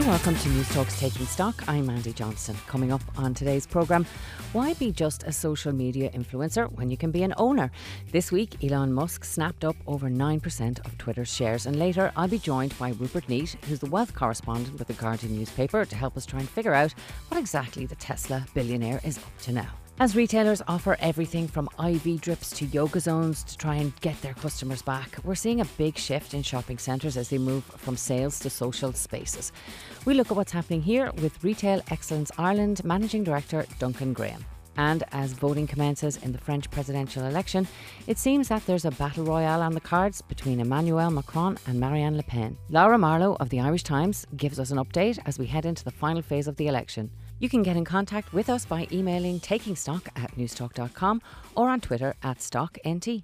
You're welcome to Newstalk's Taking Stock. I'm Mandy Johnston. Coming up on today's programme, why be just a social media influencer when you can be an owner? This week, Elon Musk snapped up over 9% of Twitter's shares, and later I'll be joined by Rupert Neate, who's the wealth correspondent with the Guardian newspaper, to help us try and figure out what exactly the Tesla billionaire is up to now. As retailers offer everything from IV drips to yoga zones to try and get their customers back, we're seeing a big shift in shopping centres as they move from sales to social spaces. We look at what's happening here with Retail Excellence Ireland Managing Director Duncan Graham. And as voting commences in the French presidential election, it seems that there's a battle royale on the cards between Emmanuel Macron and Marine Le Pen. Laura Marlowe of the Irish Times gives us an update as we head into the final phase of the election. You can get in contact with us by emailing takingstock at newstalk.com or on Twitter at StockNT.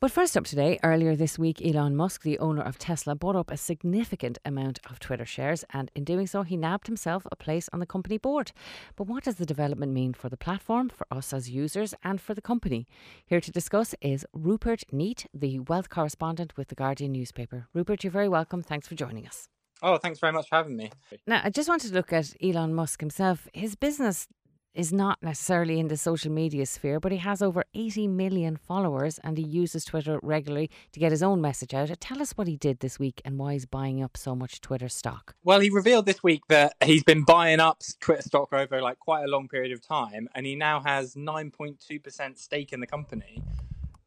But first up today, earlier this week, Elon Musk, the owner of Tesla, bought up a significant amount of Twitter shares, and in doing so, he nabbed himself a place on the company board. But what does the development mean for the platform, for us as users, and for the company? Here to discuss is Rupert Neate, the wealth correspondent with the Guardian newspaper. Rupert, you're very welcome. Thanks for joining us. Oh, thanks very much for having me. Now, I just wanted to look at Elon Musk himself. His business is not necessarily in the social media sphere, but he has over 80 million followers and he uses Twitter regularly to get his own message out. Tell us what he did this week and why he's buying up so much Twitter stock. Well, he revealed this week that he's been buying up Twitter stock over like quite a long period of time and he now has 9.2% stake in the company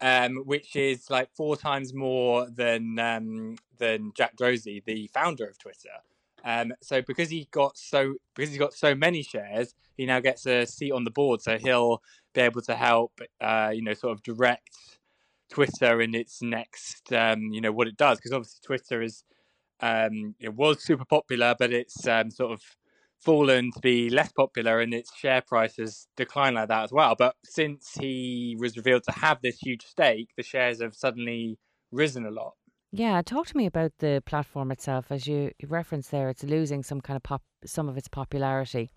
um, which is like four times more than um, than Jack Dorsey, the founder of Twitter. Um, so because he got so because he's got so many shares, he now gets a seat on the board. So he'll be able to help, uh, you know, sort of direct Twitter in its next, um, you know, what it does. Because obviously Twitter is um, it was super popular, but it's um, sort of fallen to be less popular and its share price has declined like that as well. But since he was revealed to have this huge stake, the shares have suddenly risen a lot. Yeah, talk to me about the platform itself. As you referenced there, it's losing some kind of pop, some of its popularity.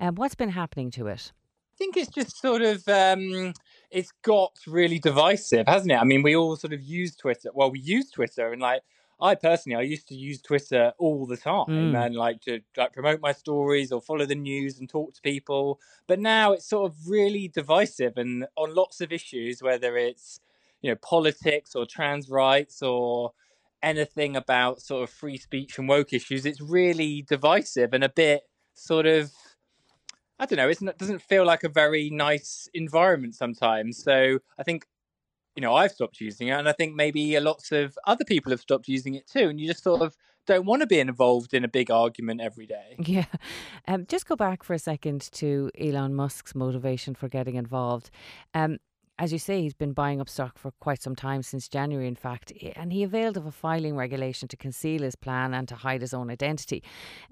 And um, what's been happening to it? I think it's just sort of um, it's got really divisive, hasn't it? I mean, we all sort of use Twitter. Well, we use Twitter, and like I personally, I used to use Twitter all the time mm. and like to like promote my stories or follow the news and talk to people. But now it's sort of really divisive and on lots of issues, whether it's you know politics or trans rights or anything about sort of free speech and woke issues. It's really divisive and a bit sort of I don't know. it doesn't feel like a very nice environment sometimes. So I think you know, I've stopped using it, and I think maybe lots of other people have stopped using it too. And you just sort of don't want to be involved in a big argument every day. Yeah. Um, just go back for a second to Elon Musk's motivation for getting involved. Um, as you say, he's been buying up stock for quite some time, since January, in fact, and he availed of a filing regulation to conceal his plan and to hide his own identity.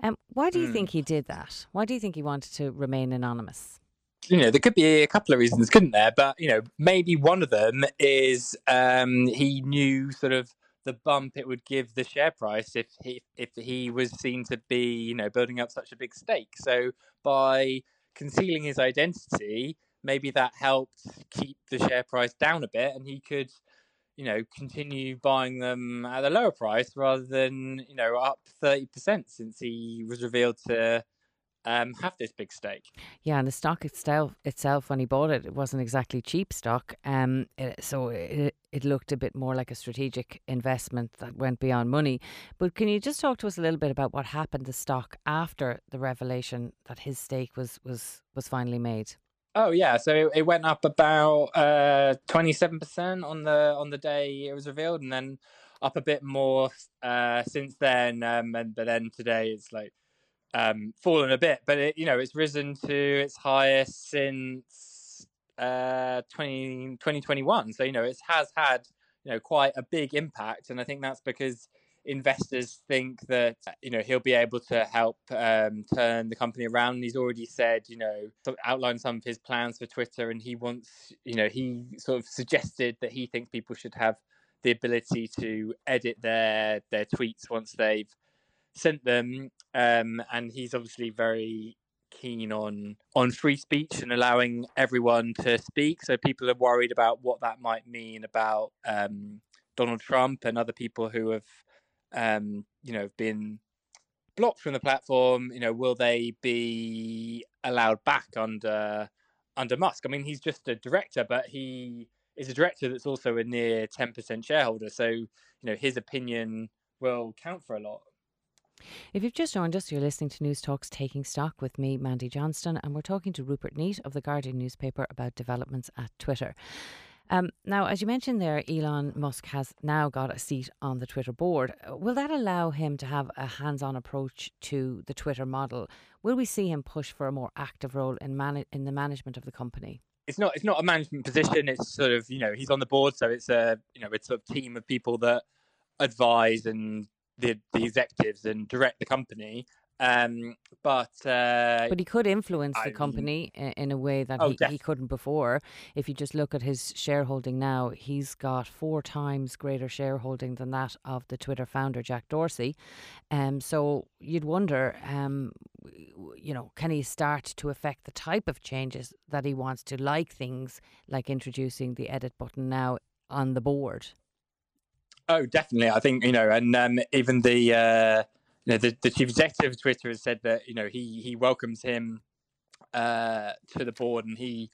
Um, why do you mm. think he did that? Why do you think he wanted to remain anonymous? You know, there could be a couple of reasons, couldn't there? But you know, maybe one of them is um, he knew sort of the bump it would give the share price if he if he was seen to be you know building up such a big stake. So by concealing his identity, maybe that helped keep the share price down a bit, and he could you know continue buying them at a lower price rather than you know up thirty percent since he was revealed to um, have this big stake. Yeah, and the stock itself, itself when he bought it, it wasn't exactly cheap stock. Um, it, so it, it looked a bit more like a strategic investment that went beyond money. But can you just talk to us a little bit about what happened to stock after the revelation that his stake was was was finally made? Oh yeah, so it went up about uh, twenty seven percent on the on the day it was revealed, and then up a bit more uh, since then. Um, and but then today it's like um, fallen a bit, but it, you know, it's risen to its highest since uh, 20, 2021. So, you know, it has had, you know, quite a big impact. And I think that's because investors think that, you know, he'll be able to help um, turn the company around. And he's already said, you know, outlined some of his plans for Twitter. And he wants, you know, he sort of suggested that he thinks people should have the ability to edit their their tweets once they've sent them, um, and he's obviously very keen on on free speech and allowing everyone to speak. So people are worried about what that might mean about um, Donald Trump and other people who have, um, you know, been blocked from the platform. You know, will they be allowed back under under Musk? I mean, he's just a director, but he is a director that's also a near ten percent shareholder. So you know, his opinion will count for a lot. If you've just joined us, you're listening to Newstalk's Taking Stock with me, Mandy Johnston, and we're talking to Rupert Neate of The Guardian newspaper about developments at Twitter. Um, now, as you mentioned there, Elon Musk has now got a seat on the Twitter board. Will that allow him to have a hands on approach to the Twitter model? Will we see him push for a more active role in, man- in the management of the company? It's not. It's not a management position. It's sort of you know he's on the board, so it's a you know it's a team of people that advise and the the executives and direct the company. Um, but uh, but he could influence the company in, in a way that Oh, he, he couldn't before. If you just look at his shareholding now, he's got four times greater shareholding than that of the Twitter founder Jack Dorsey. Um, so you'd wonder, um, you know, can he start to affect the type of changes that he wants to, like things like introducing the edit button now on the board? Oh, definitely. I think you know, and um, even the uh, you know the, the chief executive of Twitter has said that you know he he welcomes him uh, to the board, and he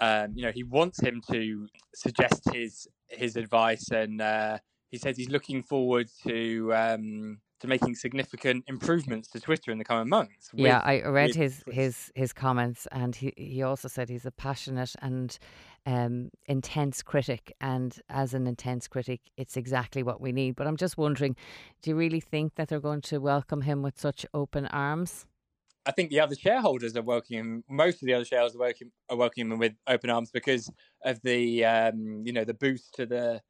um, you know he wants him to suggest his his advice, and uh, he says he's looking forward to um, to making significant improvements to Twitter in the coming months. yeah, I read his Twitter. his his comments, and he he also said he's a passionate and um, intense critic, and as an intense critic, it's exactly what we need. But I'm just wondering, do you really think that they're going to welcome him with such open arms? I think the other shareholders are welcoming him. Most of the other shareholders are welcoming, are welcoming him with open arms because of the um, you know the boost to the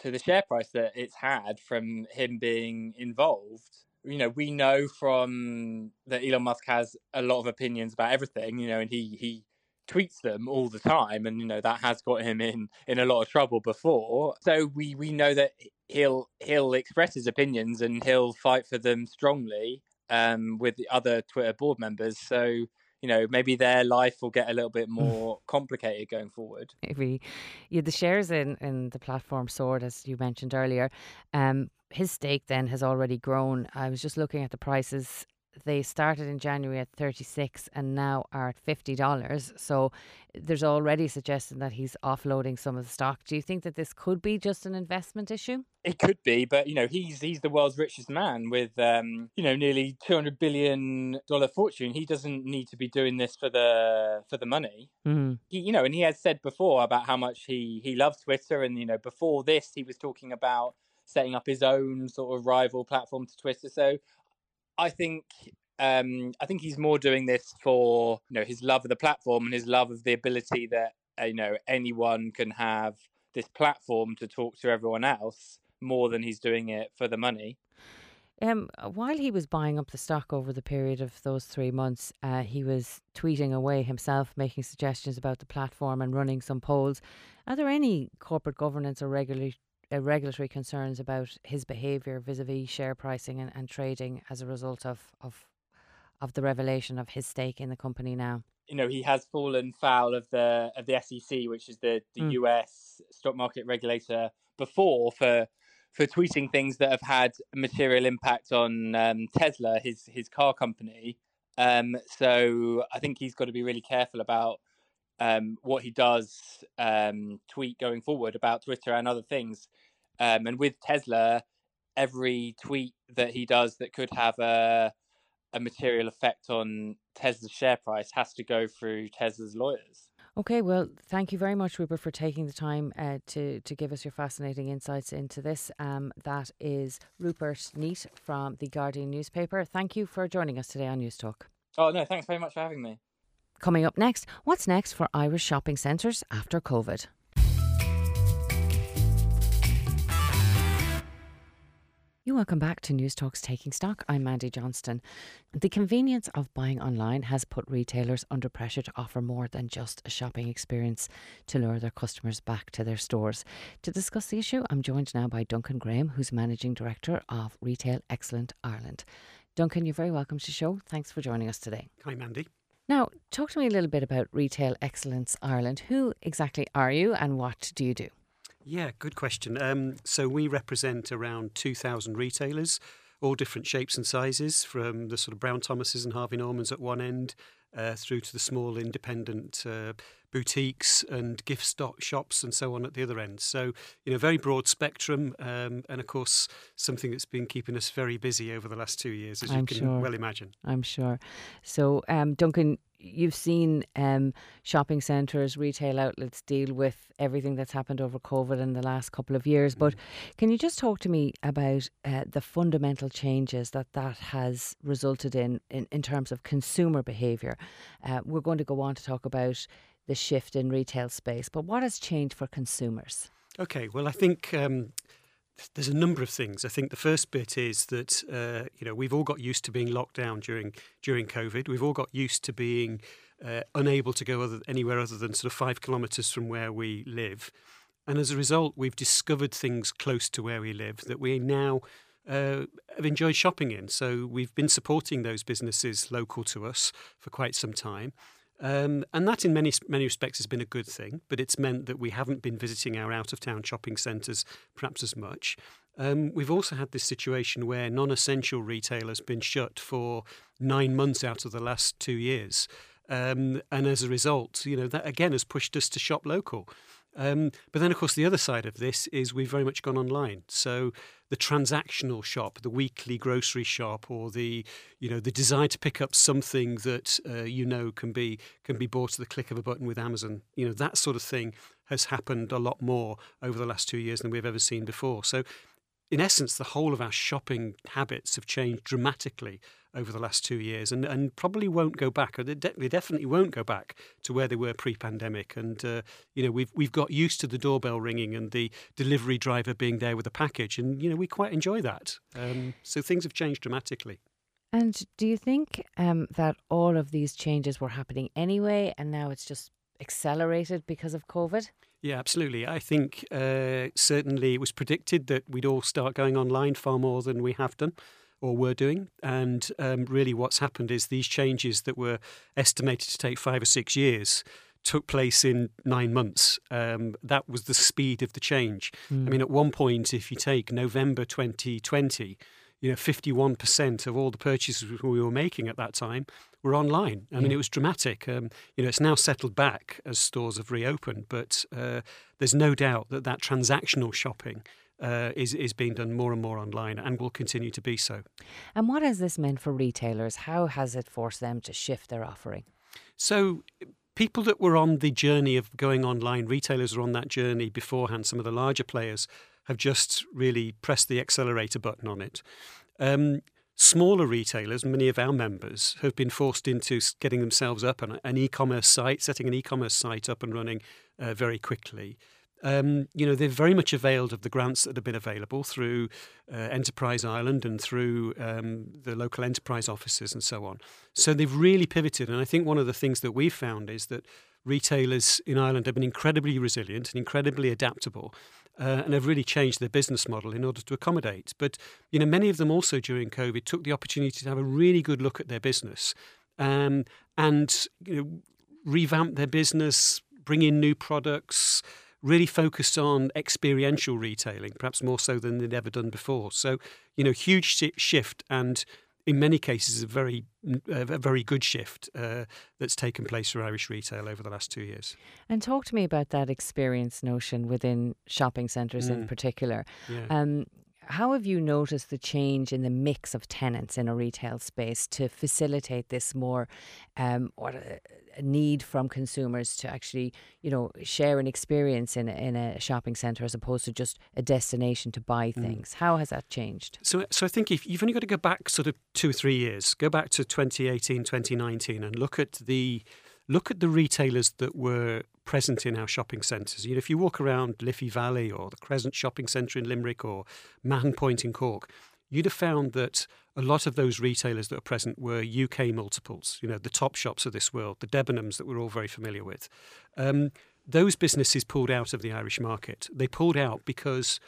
to the share price that it's had from him being involved. You know, we know from that Elon Musk has a lot of opinions about everything. You know, and he he tweets them all the time, and you know that has got him in in a lot of trouble before. So we we know that he'll he'll express his opinions and he'll fight for them strongly um, with the other Twitter board members. So you know maybe their life will get a little bit more complicated going forward. Maybe yeah, the shares in, in the platform soared, as you mentioned earlier. Um, his stake then has already grown. I was just looking at the prices. They started in January at 36 and now are at $50. So there's already suggestion that he's offloading some of the stock. Do you think that this could be just an investment issue? It could be, but you know he's he's the world's richest man with um, you know nearly two hundred billion dollar fortune. He doesn't need to be doing this for the for the money. Mm. He, you know, and he has said before about how much he he loves Twitter, and you know before this he was talking about setting up his own sort of rival platform to Twitter. So I think um, I think he's more doing this for you know his love of the platform and his love of the ability that uh, you know anyone can have this platform to talk to everyone else more than he's doing it for the money. Um, while he was buying up the stock over the period of those three months, uh, he was tweeting away himself, making suggestions about the platform and running some polls. Are there any corporate governance or regulatory uh, regulatory concerns about his behaviour vis-a-vis share pricing and, and trading as a result of, of of the revelation of his stake in the company now? you know he has fallen foul of the of the SEC, which is the the Mm. US stock market regulator, before for for tweeting things that have had a material impact on um, Tesla, his his car company. Um, so I think he's got to be really careful about um, what he does um, tweet going forward about Twitter and other things. Um, and with Tesla, every tweet that he does that could have a a material effect on Tesla's share price has to go through Tesla's lawyers. Okay, well, thank you very much, Rupert, for taking the time uh, to to give us your fascinating insights into this. Um, that is Rupert Neate from the Guardian newspaper. Thank you for joining us today on Newstalk. Oh no, thanks very much for having me. Coming up next, what's next for Irish shopping centres after COVID? You welcome back to Newstalk's Taking Stock. I'm Mandy Johnston. The convenience of buying online has put retailers under pressure to offer more than just a shopping experience to lure their customers back to their stores. To discuss the issue, I'm joined now by Duncan Graham, who's Managing Director of Retail Excellence Ireland. Duncan, you're very welcome to the show. Thanks for joining us today. Hi, Mandy. Now, talk to me a little bit about Retail Excellence Ireland. Who exactly are you and what do you do? Yeah, good question. Um, so we represent around 2,000 retailers, all different shapes and sizes, from the sort of Brown Thomases and Harvey Normans at one end uh, through to the small independent uh, boutiques and gift stock shops and so on at the other end. So, you know, very broad spectrum, um, and of course, something that's been keeping us very busy over the last two years, as I'm you can sure. well imagine. I'm sure. So, um, Duncan, you've seen um, shopping centres, retail outlets deal with everything that's happened over COVID in the last couple of years. But can you just talk to me about uh, the fundamental changes that that has resulted in in, in terms of consumer behaviour? Uh, we're going to go on to talk about the shift in retail space, but what has changed for consumers? Okay, well, I think um, there's a number of things. I think the first bit is that uh, you know we've all got used to being locked down during during COVID. We've all got used to being uh, unable to go other, anywhere other than sort of five kilometres from where we live, and as a result, we've discovered things close to where we live that we now. Uh, have enjoyed shopping in. So we've been supporting those businesses local to us for quite some time. Um, and that, in many many respects, has been a good thing. But it's meant that we haven't been visiting our out of town shopping centres perhaps as much. Um, we've also had this situation where non essential retail has been shut for nine months out of the last two years. Um, and as a result, you know that again has pushed us to shop local. Um, but then, of course, the other side of this is we've very much gone online. So the transactional shop, the weekly grocery shop, or the you know the desire to pick up something that uh, you know can be can be bought at the click of a button with Amazon, you know that sort of thing has happened a lot more over the last two years than we've ever seen before. So in essence, the whole of our shopping habits have changed dramatically over the last two years and, and probably won't go back. Or they, de- they definitely won't go back to where they were pre pandemic. And, uh, you know, we've, we've got used to the doorbell ringing and the delivery driver being there with a package. And, you know, we quite enjoy that. Um, so things have changed dramatically. And do you think um, that all of these changes were happening anyway and now it's just accelerated because of COVID? Yeah, absolutely. I think uh, certainly it was predicted that we'd all start going online far more than we have done or were doing. And um, really, what's happened is these changes that were estimated to take five or six years took place in nine months. Um, that was the speed of the change. Mm. I mean, at one point, if you take November 2020, you know, 51% of all the purchases we were making at that time were online. I yeah. mean, it was dramatic. Um, you know, it's now settled back as stores have reopened, but uh, there's no doubt that that transactional shopping uh, is is being done more and more online and will continue to be so. And what has this meant for retailers? How has it forced them to shift their offering? So. People that were on the journey of going online, retailers were on that journey beforehand. Some of the larger players have just really pressed the accelerator button on it. Um, smaller retailers, many of our members, have been forced into getting themselves up on an e-commerce site, setting an e-commerce site up and running uh, very quickly. Um, you know, they've very much availed of the grants that have been available through uh, Enterprise Ireland and through um, the local enterprise offices and so on. So they've really pivoted. And I think one of the things that we've found is that retailers in Ireland have been incredibly resilient and incredibly adaptable. Uh, and have really changed their business model in order to accommodate. But you know, many of them also during COVID took the opportunity to have a really good look at their business um, and you know, revamp their business, bring in new products, really focused on experiential retailing, perhaps more so than they'd ever done before. So, you know, huge shift and in many cases a very a very good shift uh, that's taken place for Irish retail over the last two years. And talk to me about that experience notion within shopping centres mm. in particular. Yeah. Um, how have you noticed the change in the mix of tenants in a retail space to facilitate this more um, what a, a need from consumers to actually you know share an experience in a, in a shopping centre as opposed to just a destination to buy mm. things? Mm. How has that changed? So, so I think if you've only got to go back sort of two or three years, go back to 2018, 2019, and look at the look at the retailers that were present in our shopping centres. You know, if you walk around Liffey Valley or the Crescent Shopping Centre in Limerick or Mahon Point in Cork, you'd have found that a lot of those retailers that are present were UK multiples, you know, the top shops of this world, the Debenhams that we're all very familiar with. Um, those businesses pulled out of the Irish market. They pulled out because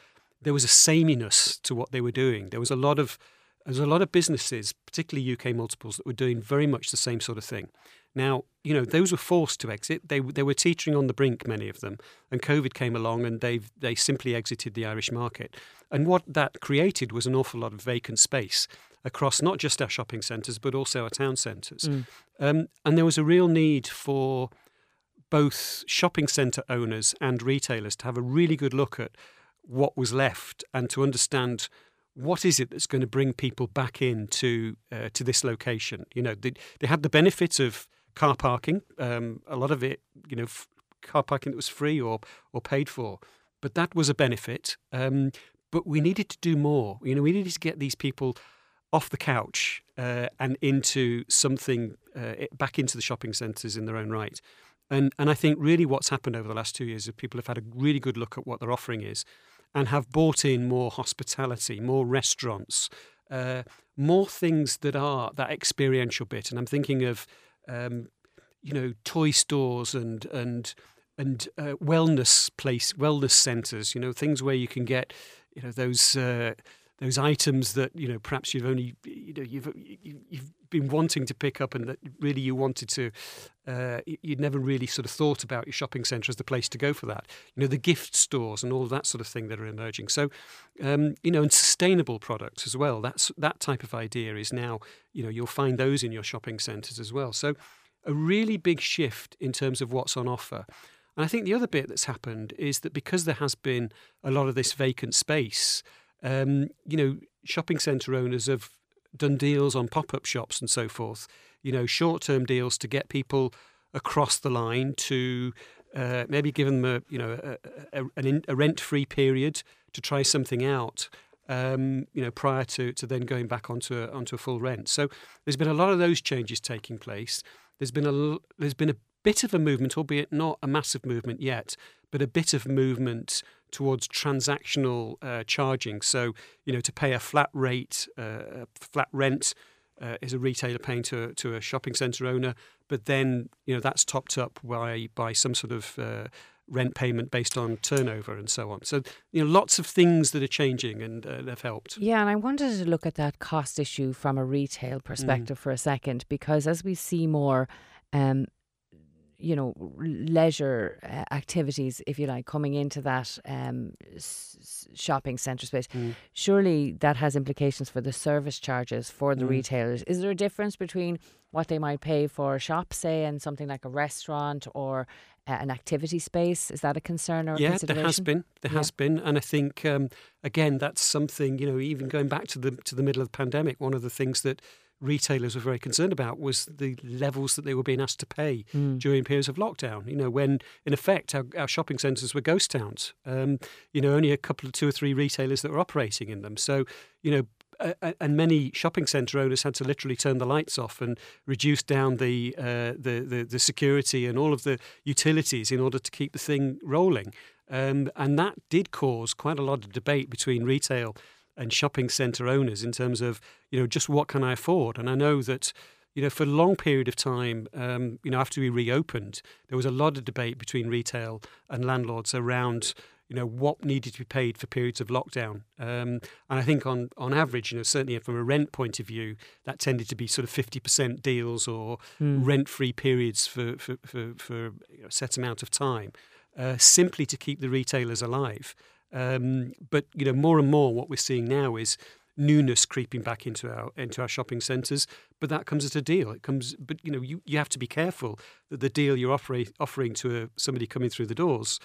there was a sameness to what they were doing. There was a lot of there's a lot of businesses, particularly UK multiples, that were doing very much the same sort of thing. Now, you know, those were forced to exit. They they were teetering on the brink, many of them, and COVID came along, and they they simply exited the Irish market. And what that created was an awful lot of vacant space across not just our shopping centres but also our town centres. Mm. Um, and there was a real need for both shopping centre owners and retailers to have a really good look at what was left and to understand what is it that's going to bring people back into uh, to this location. You know, they, they had the benefit of car parking. Um, a lot of it, you know, f- car parking that was free or or paid for, but that was a benefit. Um, but we needed to do more. You know, we needed to get these people off the couch uh, and into something uh, back into the shopping centres in their own right. And and I think really what's happened over the last two years is people have had a really good look at what their offering is, and have bought in more hospitality, more restaurants, uh, more things that are that experiential bit. And I'm thinking of um, you know, toy stores and and and uh, wellness place, wellness centres. You know, things where you can get, you know, those uh, those items that you know perhaps you've only you know you've you've been wanting to pick up and that really you wanted to uh, you'd never really sort of thought about your shopping centre as the place to go for that. You know the gift stores and all that sort of thing that are emerging. So um, you know and sustainable products as well. That's that type of idea is now you know you'll find those in your shopping centres as well. So a really big shift in terms of what's on offer. And I think the other bit that's happened is that because there has been a lot of this vacant space um, you know, shopping centre owners have done deals on pop up shops and so forth, you know, short term deals to get people across the line to uh, maybe give them a, you know, a, a, a rent free period to try something out. Um, you know, prior to, to then going back onto a, onto a full rent. So there's been a lot of those changes taking place. There's been a there's been a bit of a movement, albeit not a massive movement yet, but a bit of movement towards transactional uh, charging. So, you know, to pay a flat rate, uh, flat rent uh, is a retailer paying to, to a shopping centre owner, but then, you know, that's topped up by, by some sort of uh, rent payment based on turnover and so on. So, you know, lots of things that are changing and uh, have helped. Yeah, and I wanted to look at that cost issue from a retail mm. perspective mm. for a second, because as we see more um, you know, leisure uh, activities, if you like, coming into that um, s- shopping centre space. Mm. Surely that has implications for the service charges for the mm. retailers. Is there a difference between what they might pay for a shop, say, and something like a restaurant or uh, an activity space? Is that a concern or yeah, there has been, there yeah. has been, and I think um, again that's something you know, even going back to the to the middle of the pandemic, one of the things that retailers were very concerned about was the levels that they were being asked to pay mm. during periods of lockdown. You know, when in effect our, our shopping centres were ghost towns. Um, you know, only a couple of two or three retailers that were operating in them. So, you know, and many shopping centre owners had to literally turn the lights off and reduce down the, uh, the, the, the security and all of the utilities in order to keep the thing rolling. Um, and that did cause quite a lot of debate between retail and shopping centre owners in terms of you know just what can I afford. And I know that you know for a long period of time, um, you know after we reopened, there was a lot of debate between retail and landlords around you know what needed to be paid for periods of lockdown. Um, and I think on on average, you know certainly from a rent point of view, that tended to be sort of fifty percent deals or mm. rent free periods for for for, for a set amount of time, uh, simply to keep the retailers alive. Um, but you know, more and more, what we're seeing now is newness creeping back into our into our shopping centres. But that comes at a deal. It comes, but you know, you, you have to be careful that the deal you're offering offering to a, somebody coming through the doors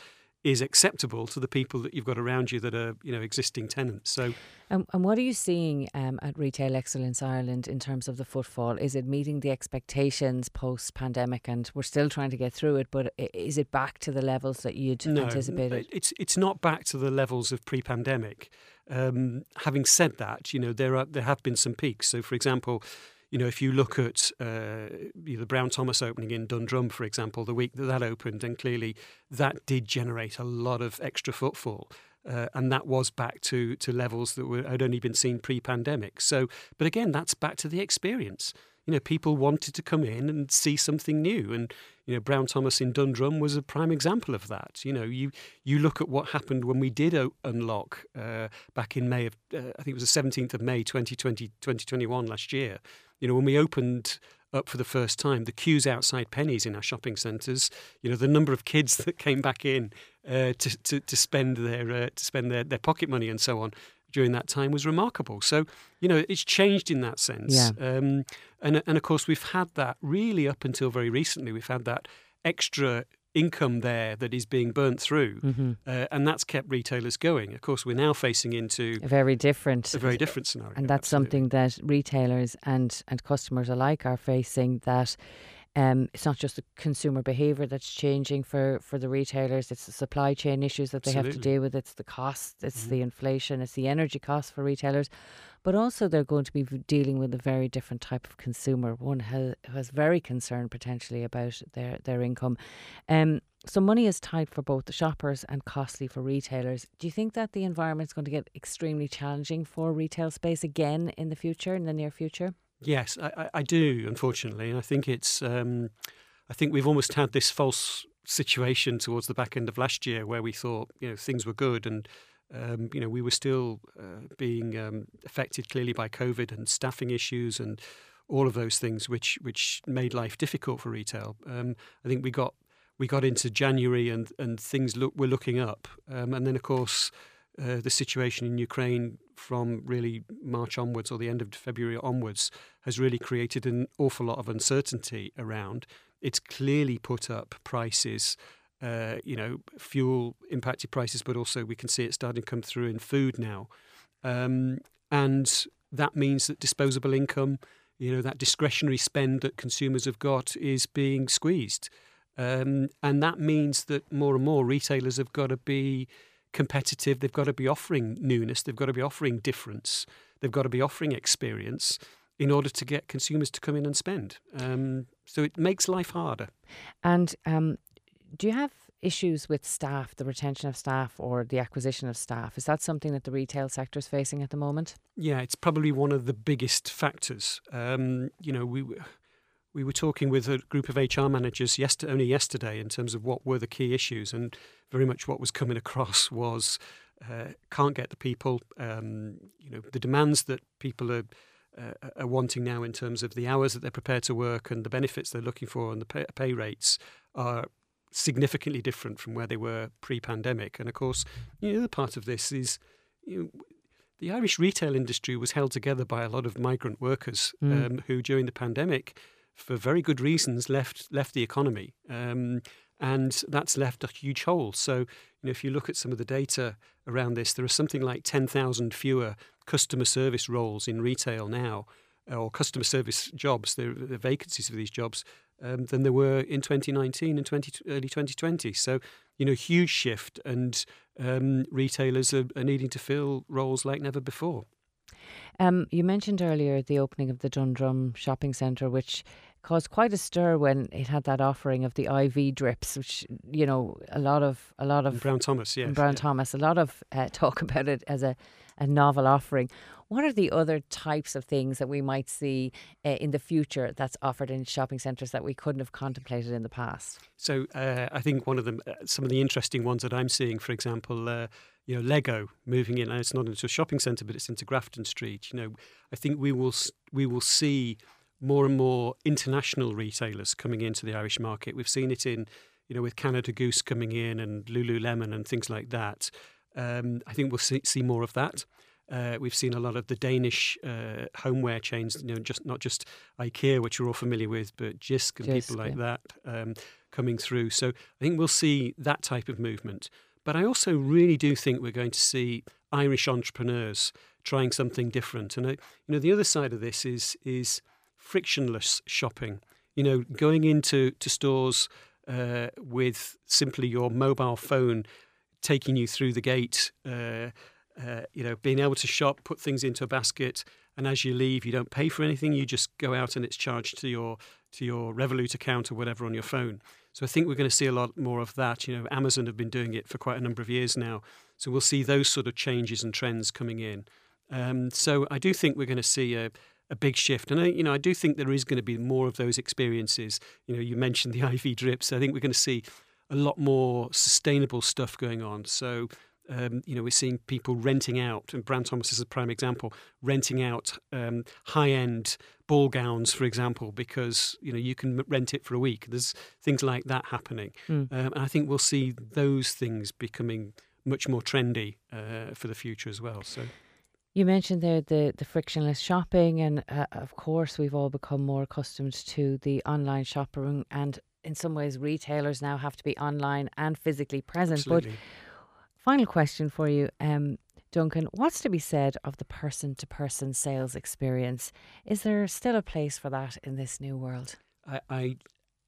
is acceptable to the people that you've got around you that are you know existing tenants. So, um, and what are you seeing um, at Retail Excellence Ireland in terms of the footfall? Is it meeting the expectations post pandemic? And we're still trying to get through it, but is it back to the levels that you'd no, anticipated? It's it's not back to the levels of pre pandemic. Um, having said that, you know there are there have been some peaks. So, for example you know, if you look at uh, the Brown Thomas opening in Dundrum, for example, the week that that opened, then clearly that did generate a lot of extra footfall. Uh, and that was back to, to levels that were, had only been seen pre-pandemic. So, but again, that's back to the experience. You know, people wanted to come in and see something new, and you know, Brown Thomas in Dundrum was a prime example of that. You know, you you look at what happened when we did o- unlock uh, back in May of, uh, I think it was the seventeenth of May 2020, 2021 last year. You know, when we opened up for the first time, the queues outside Penneys in our shopping centres, you know, the number of kids that came back in uh, to, to, to spend their uh, to spend their, their pocket money and so on during that time was remarkable. So, you know, it's changed in that sense. Yeah. Um, and, and of course, we've had that really up until very recently. We've had that extra income there that is being burnt through, Mm-hmm. uh, and that's kept retailers going. Of course, we're now facing into A very different. a very different scenario. and that's absolutely. something that retailers and and customers alike are facing that um, it's not just the consumer behaviour that's changing for, for the retailers. It's the supply chain issues that they have to deal with. It's the cost. It's Mhm. the inflation. It's the energy costs for retailers. But also, they're going to be dealing with a very different type of consumer. One who who has very concerned potentially about their their income. Um, so money is tight for both the shoppers and costly for retailers. Do you think that the environment is going to get extremely challenging for retail space again in the future, in the near future? Yes, I, I- do. Unfortunately, and I think it's. Um, I think we've almost had this false situation towards the back end of last year where we thought you know things were good and. Um, you know, we were still uh, being um, affected clearly by COVID and staffing issues and all of those things, which which made life difficult for retail. Um, I think we got we got into January and and things look were looking up, um, and then of course uh, the situation in Ukraine from really March onwards or the end of February onwards has really created an awful lot of uncertainty around. It's clearly put up prices. Uh, you know, fuel impacted prices, but also we can see it starting to come through in food now, um, and that means that disposable income, you know, that discretionary spend that consumers have got is being squeezed, um, and that means that more and more retailers have got to be competitive. They've got to be offering newness. They've got to be offering difference. They've got to be offering experience in order to get consumers to come in and spend. Um, so it makes life harder. And um, do you have issues with staff, the retention of staff or the acquisition of staff? Is that something that the retail sector is facing at the moment? Yeah, it's probably one of the biggest factors. Um, you know, we we were talking with a group of HR managers yesterday, only yesterday in terms of what were the key issues, and very much what was coming across was uh, can't get the people. Um, you know, the demands that people are. Uh, are wanting now in terms of the hours that they're prepared to work and the benefits they're looking for and the pay, pay rates are significantly different from where they were pre-pandemic. And of course, you know, the other part of this is you know, the Irish retail industry was held together by a lot of migrant workers Mm. um, who, during the pandemic, for very good reasons, left left the economy, um, and that's left a huge hole. So, you know, if you look at some of the data around this, there are something like ten thousand fewer customer service roles in retail now, or customer service jobs. Are vacancies for these jobs. Um, than there were in 2019 and 20, early 2020. So, you know, huge shift, and um, retailers are, are needing to fill roles like never before. Um, you mentioned earlier the opening of the Dundrum shopping centre, which caused quite a stir when it had that offering of the IV drips, which you know a lot of a lot And of Brown Thomas, yes. Brown yeah. Thomas, a lot of uh, talk about it as a, a novel offering. What are the other types of things that we might see uh, in the future that's offered in shopping centres that we couldn't have contemplated in the past? So uh, I think one of them, uh, some of the interesting ones that I'm seeing, for example, uh, you know, Lego moving in. And it's not into a shopping centre, but it's into Grafton Street. You know, I think we will we will see more and more international retailers coming into the Irish market. We've seen it in, you know, with Canada Goose coming in and Lululemon and things like that. Um, I think we'll see, see more of that. Uh, we've seen a lot of the Danish uh, homeware chains, you know, just not just IKEA, which you're all familiar with, but Jysk and Jysk, people like yeah. that um, coming through. So I think we'll see that type of movement. But I also really do think we're going to see Irish entrepreneurs trying something different. And I, you know, the other side of this is is frictionless shopping. You know, going into to stores uh, with simply your mobile phone taking you through the gate. Uh, uh, you know, being able to shop, put things into a basket, and as you leave, you don't pay for anything. You just go out and it's charged to your to your Revolut account or whatever on your phone. So I think we're going to see a lot more of that. You know, Amazon have been doing it for quite a number of years now. So we'll see those sort of changes and trends coming in. Um, so I do think we're going to see a, a big shift, and I, you know I do think there is going to be more of those experiences. You know, you mentioned the IV drips. I think we're going to see a lot more sustainable stuff going on. So um, you know, we're seeing people renting out, and Brown Thomas is a prime example, renting out um, high-end ball gowns, for example, because you know you can rent it for a week. There's things like that happening, mm. um, and I think we'll see those things becoming much more trendy uh, for the future as well. So. You mentioned there the, the frictionless shopping, and uh, of course, we've all become more accustomed to the online shopping. And in some ways, retailers now have to be online and physically present. Absolutely. But Final question for you, um, Duncan. What's to be said of the person to person sales experience? Is there still a place for that in this new world? I, I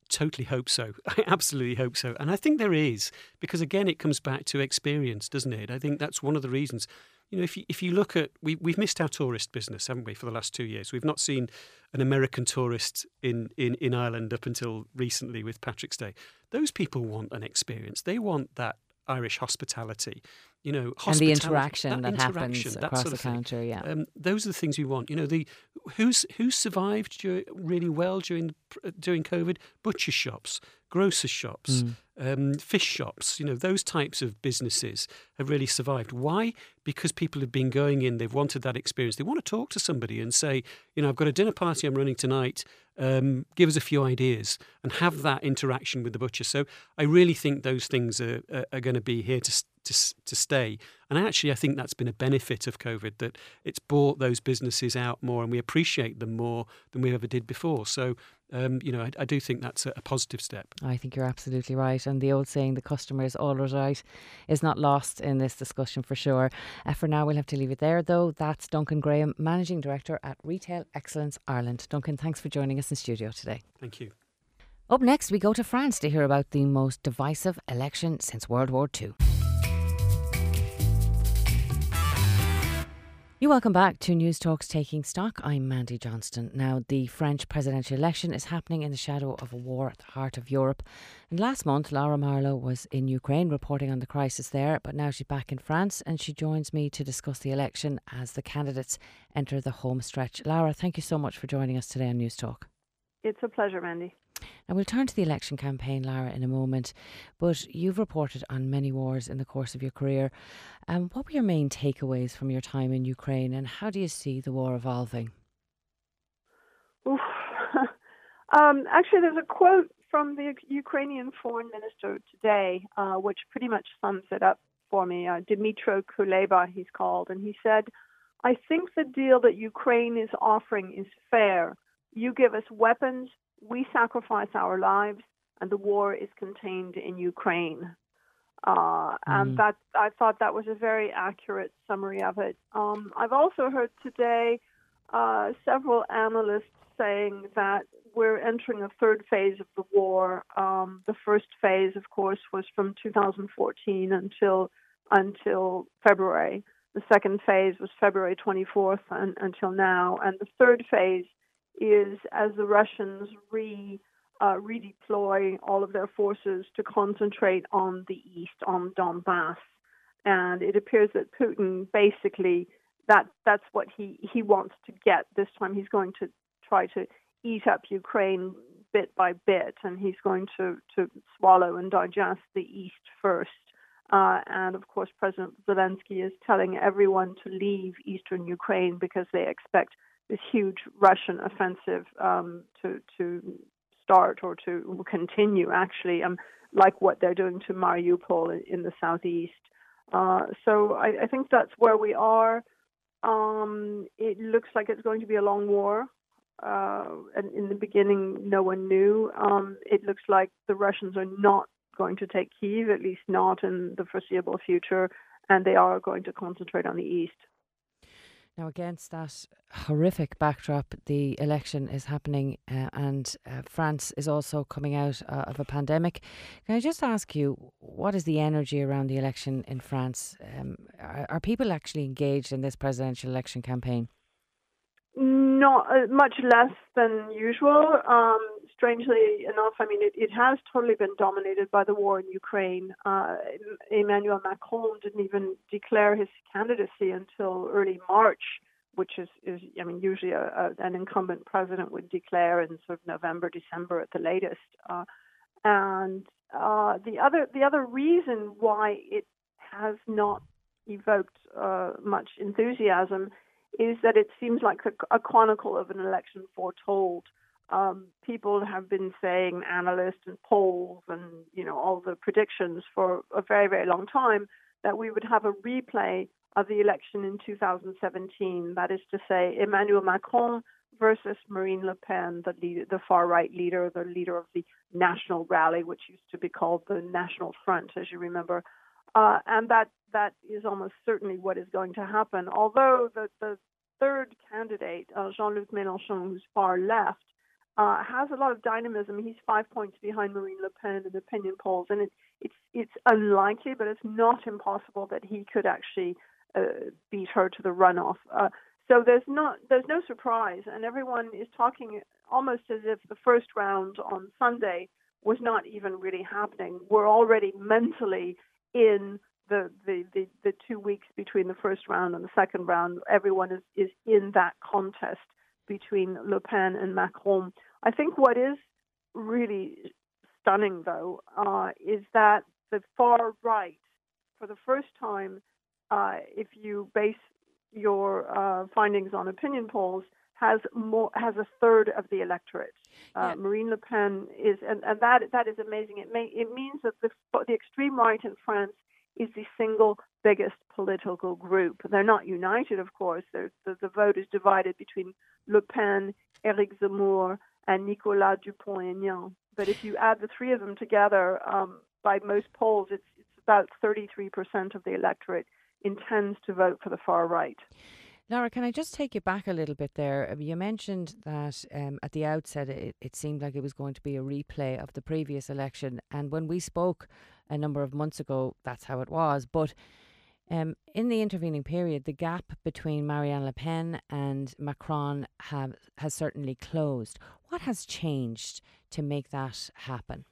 totally hope so. I absolutely hope so. And I think there is, because again, it comes back to experience, doesn't it? I think that's one of the reasons. You know, if you, if you look at, we, we've missed our tourist business, haven't we, for the last two years? We've not seen an American tourist in, in, in Ireland up until recently with Patrick's Day. Those people want an experience. They want that Irish hospitality. You know, and the interaction that, that interaction, happens across the counter. Yeah, um, those are the things we want. You know, the who's who survived during, really well during during COVID? Butcher shops, grocer shops, mm. um, fish shops. You know, those types of businesses have really survived. Why? Because people have been going in. They've wanted that experience. They want to talk to somebody and say, you know, I've got a dinner party I'm running tonight um, give us a few ideas and have that interaction with the butcher. So I really think those things are, are, are going to be here to, to, to stay. And actually, I think that's been a benefit of COVID that it's brought those businesses out more and we appreciate them more than we ever did before. So um, you know, I, I, do think that's a, a, positive step. I think you're absolutely right. And the old saying, the customer is always right, is not lost in this discussion for sure. Uh, for now, we'll have to leave it there, though. That's Duncan Graham, Managing Director at Retail Excellence Ireland. Duncan, thanks for joining us in studio today. Thank you. Up next, we go to France to hear about the most divisive election since World War II. You welcome back to Newstalk's Taking Stock. I'm Mandy Johnston. Now, the French presidential election is happening in the shadow of a war at the heart of Europe. And last month, Laura Marlowe was in Ukraine reporting on the crisis there, but now she's back in France and she joins me to discuss the election as the candidates enter the home stretch. Laura, thank you so much for joining us today on Newstalk. It's a pleasure, Mandy. Now, we'll turn to the election campaign, Lara, in a moment, but you've reported on many wars in the course of your career. Um, what were your main takeaways from your time in Ukraine, and how do you see the war evolving? um, actually, there's a quote from the Ukrainian foreign minister today, uh, which pretty much sums it up for me. Uh, Dmytro Kuleba, he's called, and he said, I think the deal that Ukraine is offering is fair. You give us weapons, we sacrifice our lives, and the war is contained in Ukraine. Uh, and mm. that I thought that was a very accurate summary of it. Um, I've also heard today uh, several analysts saying that we're entering a third phase of the war. Um, the first phase, of course, was from 2014 until until February. The second phase was February 24th and, until now, and the third phase is as the Russians re uh, redeploy all of their forces to concentrate on the east, on Donbass, and it appears that Putin basically that that's what he he wants to get this time. He's going to try to eat up Ukraine bit by bit, and he's going to to swallow and digest the east first. Uh, and of course, President Zelensky is telling everyone to leave eastern Ukraine because they expect this huge Russian offensive um, to to start or to continue actually, um, like what they're doing to Mariupol in, in the southeast. Uh, so I, I, think that's where we are. Um, it looks like it's going to be a long war. Uh, and in the beginning, no one knew. Um, it looks like the Russians are not going to take Kiev, at least not in the foreseeable future, and they are going to concentrate on the east. Now, against that horrific backdrop, the election is happening uh, and uh, France is also coming out uh, of a pandemic. Can I just ask you, what is the energy around the election in France? Um, are, are, people actually engaged in this presidential election campaign? Not uh, much less than usual. Um, strangely enough, I mean, it, it has totally been dominated by the war in Ukraine. Uh, Emmanuel Macron didn't even declare his candidacy until early March, which is, is I mean, usually a, a, an incumbent president would declare in sort of November, December at the latest. Uh, and uh, the other the other reason why it has not evoked uh, much enthusiasm is that it seems like a, a chronicle of an election foretold. Um, people have been saying, analysts and polls and you know all the predictions for a very very long time that we would have a replay of the election in 2017. That is to say, Emmanuel Macron versus Marine Le Pen, the leader, the far right leader, the leader of the National Rally, which used to be called the National Front, as you remember. Uh, and that that is almost certainly what is going to happen. Although the, the third candidate, uh, Jean-Luc Mélenchon, who's far left, uh, has a lot of dynamism. He's five points behind Marine Le Pen in opinion polls, and it, it's it's unlikely, but it's not impossible that he could actually uh, beat her to the runoff. Uh, so there's not there's no surprise, and everyone is talking almost as if the first round on Sunday was not even really happening. We're already mentally in the, the, the, the two weeks between the first round and the second round. Everyone is, is in that contest between Le Pen and Macron. I think what is really stunning, though, uh, is that the far right, for the first time, uh, if you base your uh, findings on opinion polls has more has a third of the electorate. Uh, yeah. Marine Le Pen is, and, and that that is amazing. It may it means that the the extreme right in France is the single biggest political group. They're not united, of course. The, the vote is divided between Le Pen, Eric Zemmour, and Nicolas Dupont-Aignan. But if you add the three of them together, um, by most polls, it's, it's about 33% of the electorate intends to vote for the far right. Laura, can I just take you back a little bit there? You mentioned that um, at the outset it, it, seemed like it was going to be a replay of the previous election. And when we spoke a number of months ago, that's how it was. But um, in the intervening period, the gap between Marine Le Pen and Macron have, has certainly closed. What has changed to make that happen?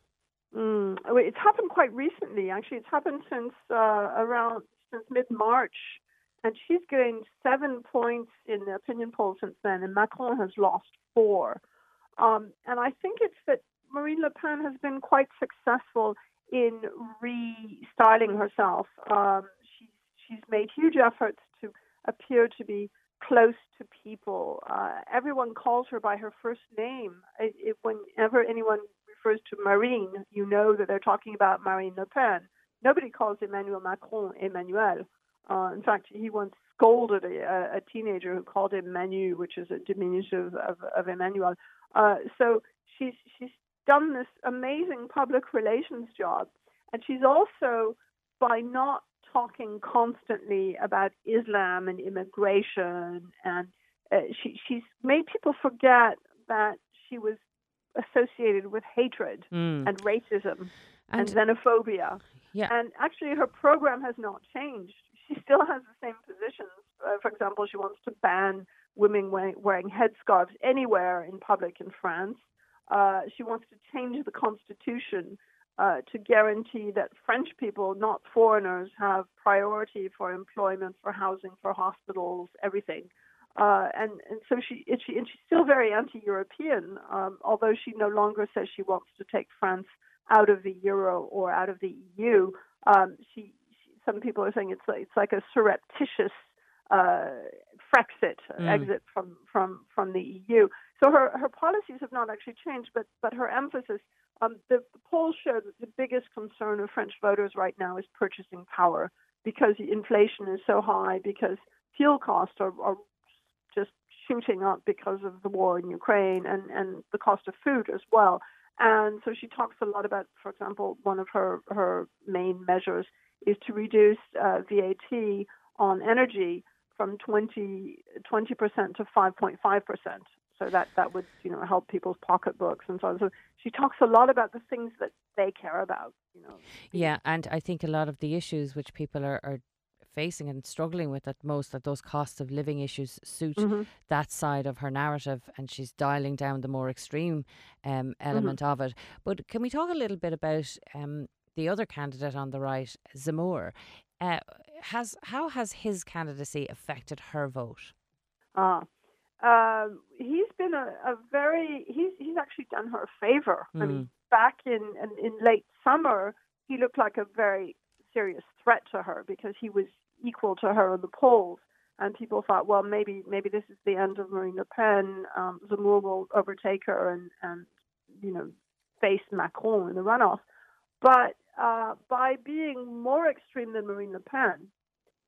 Mm, it's happened quite recently, actually. It's happened since uh, around since mid March, and she's gained seven points in the opinion poll since then, and Macron has lost four. Um, and I think it's that Marine Le Pen has been quite successful in restyling herself. Um, she's made huge efforts to appear to be close to people. Uh, everyone calls her by her first name. It, it, whenever anyone refers to Marine, you know that they're talking about Marine Le Pen. Nobody calls Emmanuel Macron Emmanuel. Uh, in fact, he once scolded a, a, teenager who called him Manu, which is a diminutive of, of Emmanuel. Uh, so she's she's done this amazing public relations job, and she's also by not talking constantly about Islam and immigration, and uh, she she's made people forget that she was associated with hatred mm. and racism and, and xenophobia. Yeah. And actually, her program has not changed. She still has the same positions. Uh, for example, she wants to ban women wearing, wearing headscarves anywhere in public in France. Uh, she wants to change the constitution uh, to guarantee that French people, not foreigners, have priority for employment, for housing, for hospitals, everything. Uh, and, and so she, and she, and she's still very anti-European, um, although she no longer says she wants to take France out of the euro or out of the EU. Um, she, she, some people are saying it's like, it's like a surreptitious uh, Frexit mm. exit from, from, from the EU. So her, her policies have not actually changed, but, but her emphasis, um, the, the polls show that the biggest concern of French voters right now is purchasing power because inflation is so high, because fuel costs are, are just shooting up because of the war in Ukraine and, and the cost of food as well. And so she talks a lot about, for example, one of her, her main measures is to reduce uh, VAT on energy from 20, percent to 5.5%. So that, that would, you know, help people's pocketbooks and so on. So she talks a lot about the things that they care about, you know. Yeah, and I think a lot of the issues which people are, are facing and struggling with at most that those cost of living issues suit Mm-hmm. that side of her narrative, and she's dialing down the more extreme um, element of it. But can we talk a little bit about um, the other candidate on the right, Zemmour Uh, has how has his candidacy affected her vote? Ah, um, he's been a, a very he's he's actually done her a favor. I mean, back in, in in late summer, he looked like a very serious threat to her because he was equal to her in the polls, and people thought, well, maybe maybe this is the end of Marine Le Pen. Um, Zemmour will overtake her and and you know face Macron in the runoff. But uh, by being more extreme than Marine Le Pen,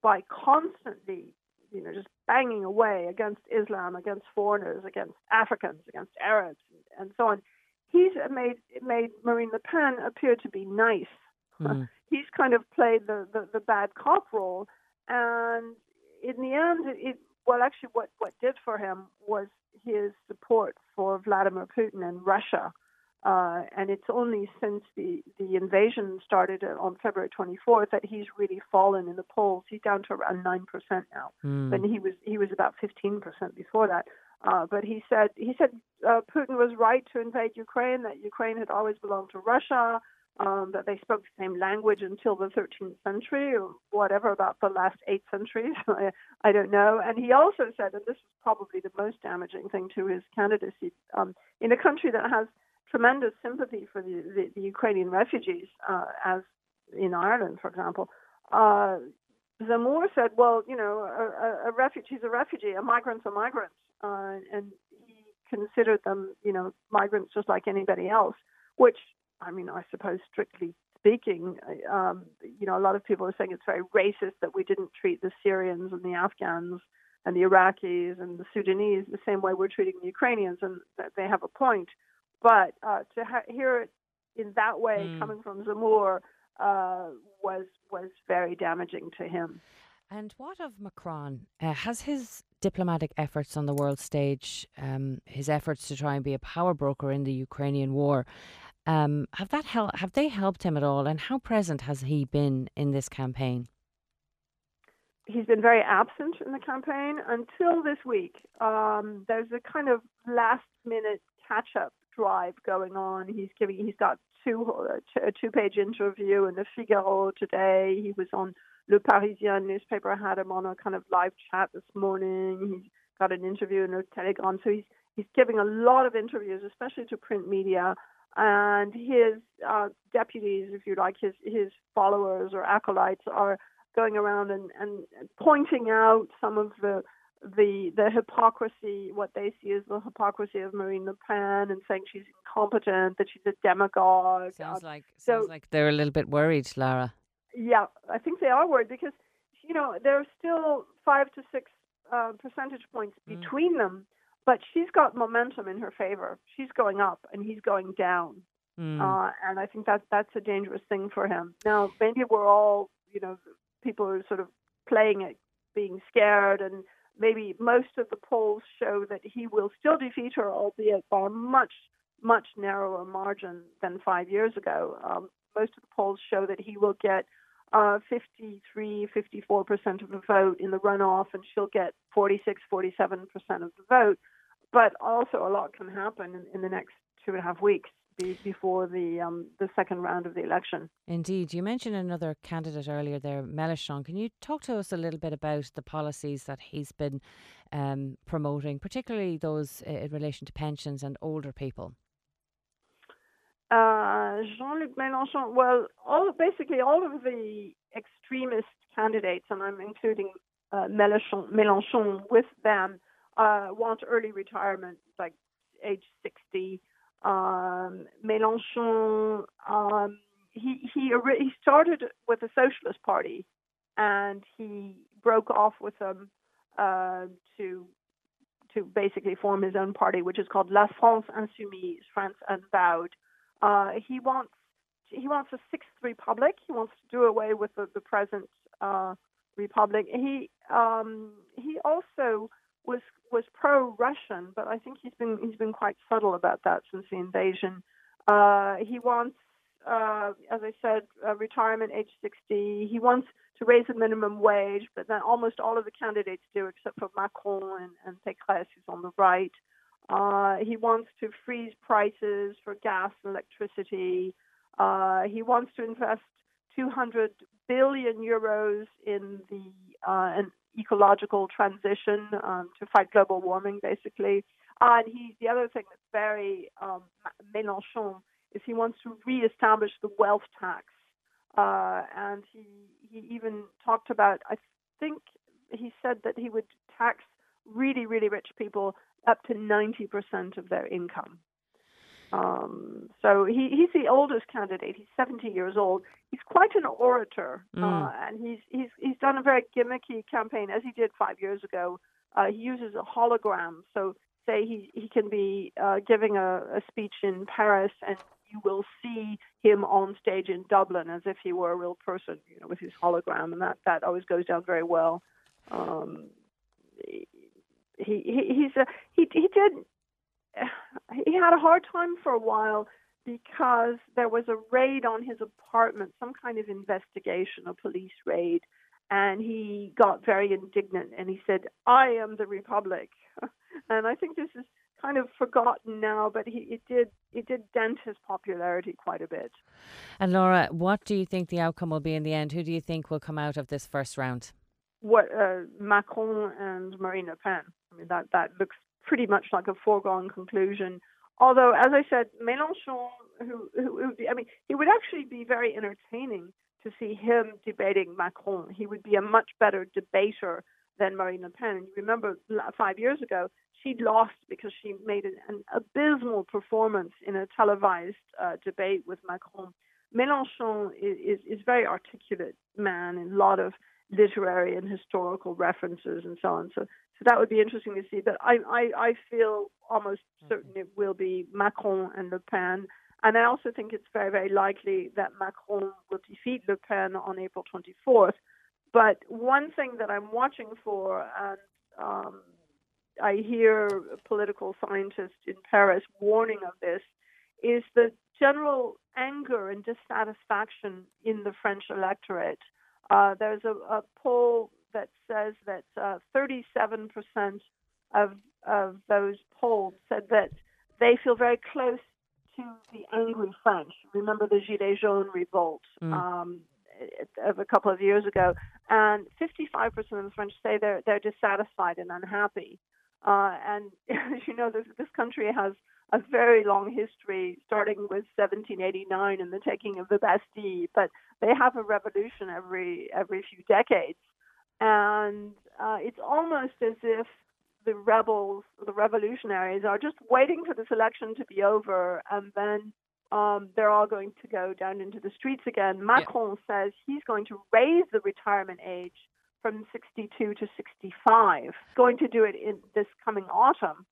by constantly you know, just banging away against Islam, against foreigners, against Africans, against Arabs, and, so on. He's made made Marine Le Pen appear to be nice. Mm. He's kind of played the, the, the bad cop role, and in the end, it well, actually, what what did for him was his support for Vladimir Putin and Russia. Uh, and it's only since the, the invasion started on February 24th that he's really fallen in the polls. He's down to around nine percent now, Mm. and he was he was about 15 percent before that. Uh, but he said he said uh, Putin was right to invade Ukraine. That Ukraine had always belonged to Russia. Um, that they spoke the same language until the 13th century, or whatever about the last eight centuries. I, I don't know. And he also said, and this is probably the most damaging thing to his candidacy, um, in a country that has tremendous sympathy for the, the, the Ukrainian refugees, uh, as in Ireland, for example. Uh, Zemmour said, "Well, you know, a, a, refugee's a refugee, a migrant's a migrant," uh, and he considered them, you know, migrants just like anybody else. Which, I mean, I suppose strictly speaking, um, you know, a lot of people are saying it's very racist that we didn't treat the Syrians and the Afghans and the Iraqis and the Sudanese the same way we're treating the Ukrainians, and they have a point. But uh, to ha- hear it in that way Mm. coming from Zemmour uh, was was very damaging to him. And what of Macron? Uh, has his diplomatic efforts on the world stage, um, his efforts to try and be a power broker in the Ukrainian war, um, have that hel- have they helped him at all? And how present has he been in this campaign? He's been very absent in the campaign until this week. Um, there's a kind of last minute catch up drive going on. He's giving he's got two a two page interview in the Figaro today. He was on Le Parisien newspaper had him on a kind of live chat this morning. He's got an interview in the Telegram. So he's he's giving a lot of interviews, especially to print media. And his uh, deputies, if you like, his his followers or acolytes are going around and, and pointing out some of the the the hypocrisy, what they see as the hypocrisy of Marine Le Pen, and saying she's incompetent, that she's a demagogue. Sounds Uh, like so- sounds like they're a little bit worried, Laura. yeah, I think they are worried because you know there are still five to six uh, percentage points Mm. between them, but she's got momentum in her favor. She's going up and he's going down, Mm. uh, and I think that that's a dangerous thing for him. Now, maybe we're all you know people are sort of playing it, being scared, and maybe most of the polls show that he will still defeat her, albeit by a much much narrower margin than five years ago. Um, most of the polls show that he will get uh, 53, 54% of the vote in the runoff, and she'll get 46, 47% of the vote. But also, a lot can happen in, in the next two and a half weeks be, before the um, the second round of the election. Indeed. You mentioned another candidate earlier there, Mélenchon. Can you talk to us a little bit about the policies that he's been um, promoting, particularly those in relation to pensions and older people? Uh, Jean-Luc Mélenchon. Well, all basically all of the extremist candidates, and I'm including uh, Mélenchon, Mélenchon with them, uh, want early retirement, like age 60. Um, Mélenchon, um, he he he started with the Socialist Party, and he broke off with them uh, to to basically form his own party, which is called La France Insoumise, France Unbowed. Uh, he wants he wants a sixth republic. He wants to do away with the, the present uh, republic. He um, he also was was pro-Russian, but I think he's been he's been quite subtle about that since the invasion. Uh, he wants, uh, as I said, uh, retirement age 60. He wants to raise the minimum wage, but then almost all of the candidates do, except for Macron and, and Pécresse, who's on the right. Uh, he wants to freeze prices for gas and electricity. Uh, he wants to invest 200 billion euros in the uh, ecological transition um, to fight global warming, basically. and he, the other thing that's very um, Mélenchon is he wants to reestablish the wealth tax, uh, and he he even talked about. I think he said that he would tax really really rich people up to ninety percent of their income. Um, so he, he's the oldest candidate. He's 70 years old. He's quite an orator, mm. uh, and he's he's he's done a very gimmicky campaign as he did five years ago. Uh, he uses a hologram, so say he he can be uh, giving a, a speech in Paris, and you will see him on stage in Dublin as if he were a real person, you know, with his hologram, and that that always goes down very well. Um, he, he he's a he he did he had a hard time for a while because there was a raid on his apartment, some kind of investigation, a police raid, and he got very indignant and he said, "I am the republic," and I think this is kind of forgotten now, but he it did it did dent his popularity quite a bit. And Laura, what do you think the outcome will be in the end? Who do you think will come out of this first round? What uh, Macron and Marine Le Pen. I mean that that looks pretty much like a foregone conclusion. Although, as I said, Mélenchon, who, who, who I mean, it would actually be very entertaining to see him debating Macron. He would be a much better debater than Marine Le Pen. And you remember five years ago, she lost because she made an, an abysmal performance in a televised uh, debate with Macron. Mélenchon is, is, is very articulate man and a lot of literary and historical references and so on. So, so that would be interesting to see. But I, I, I feel almost certain it will be Macron and Le Pen. And I also think it's very, very likely that Macron will defeat Le Pen on April 24th. But one thing that I'm watching for, and um, I hear political scientists in Paris warning of this, is the general anger and dissatisfaction in the French electorate uh, there's a, a, poll that says that uh, 37% of of those polled said that they feel very close to the angry French. Remember the Gilets jaunes revolt mm. um, of a couple of years ago, and 55% of the French say they're they're dissatisfied and unhappy. Uh, and as you know, this this country has a very long history, starting with 1789 and the taking of the Bastille. But they have a revolution every every few decades, and uh, it's almost as if the rebels, the revolutionaries, are just waiting for this election to be over, and then um, they're all going to go down into the streets again. Macron yeah. says he's going to raise the retirement age from 62 to 65. Going to do it in this coming autumn.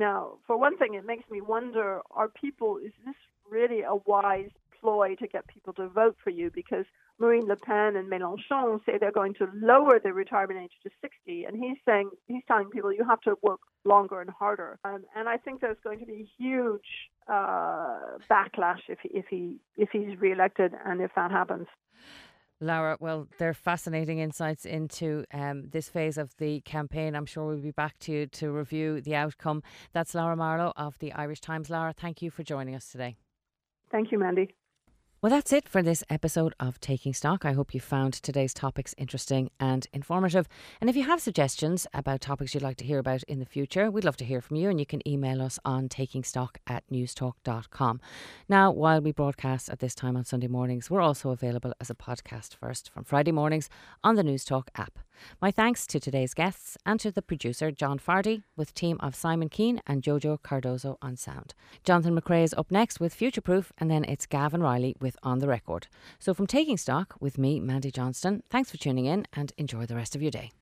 Now, for one thing, it makes me wonder are people, is this really a wise ploy to get people to vote for you? Because Marine Le Pen and Mélenchon say they're going to lower the retirement age to 60, and he's saying, he's telling people you have to work longer and harder. Um, and I think there's going to be huge uh, backlash if, if, he, if he's reelected and if that happens. Laura, well, they're fascinating insights into um, this phase of the campaign. I'm sure we'll be back to you to review the outcome. That's Laura Marlowe of the Irish Times. Laura, thank you for joining us today. Thank you, Mandy. Well, that's it for this episode of Taking Stock. I hope you found today's topics interesting and informative. And if you have suggestions about topics you'd like to hear about in the future, we'd love to hear from you. And you can email us on takingstock at newstalk.com. Now, while we broadcast at this time on Sunday mornings, we're also available as a podcast first from Friday mornings on the Newstalk app. My thanks to today's guests and to the producer, John Fardy, with team of Simon Keane and Jojo Cardozo on sound. Jonathan McCrea is up next with Future Proof, and then it's Gavin Reilly with On the Record. So from Taking Stock with me, Mandy Johnston, thanks for tuning in and enjoy the rest of your day.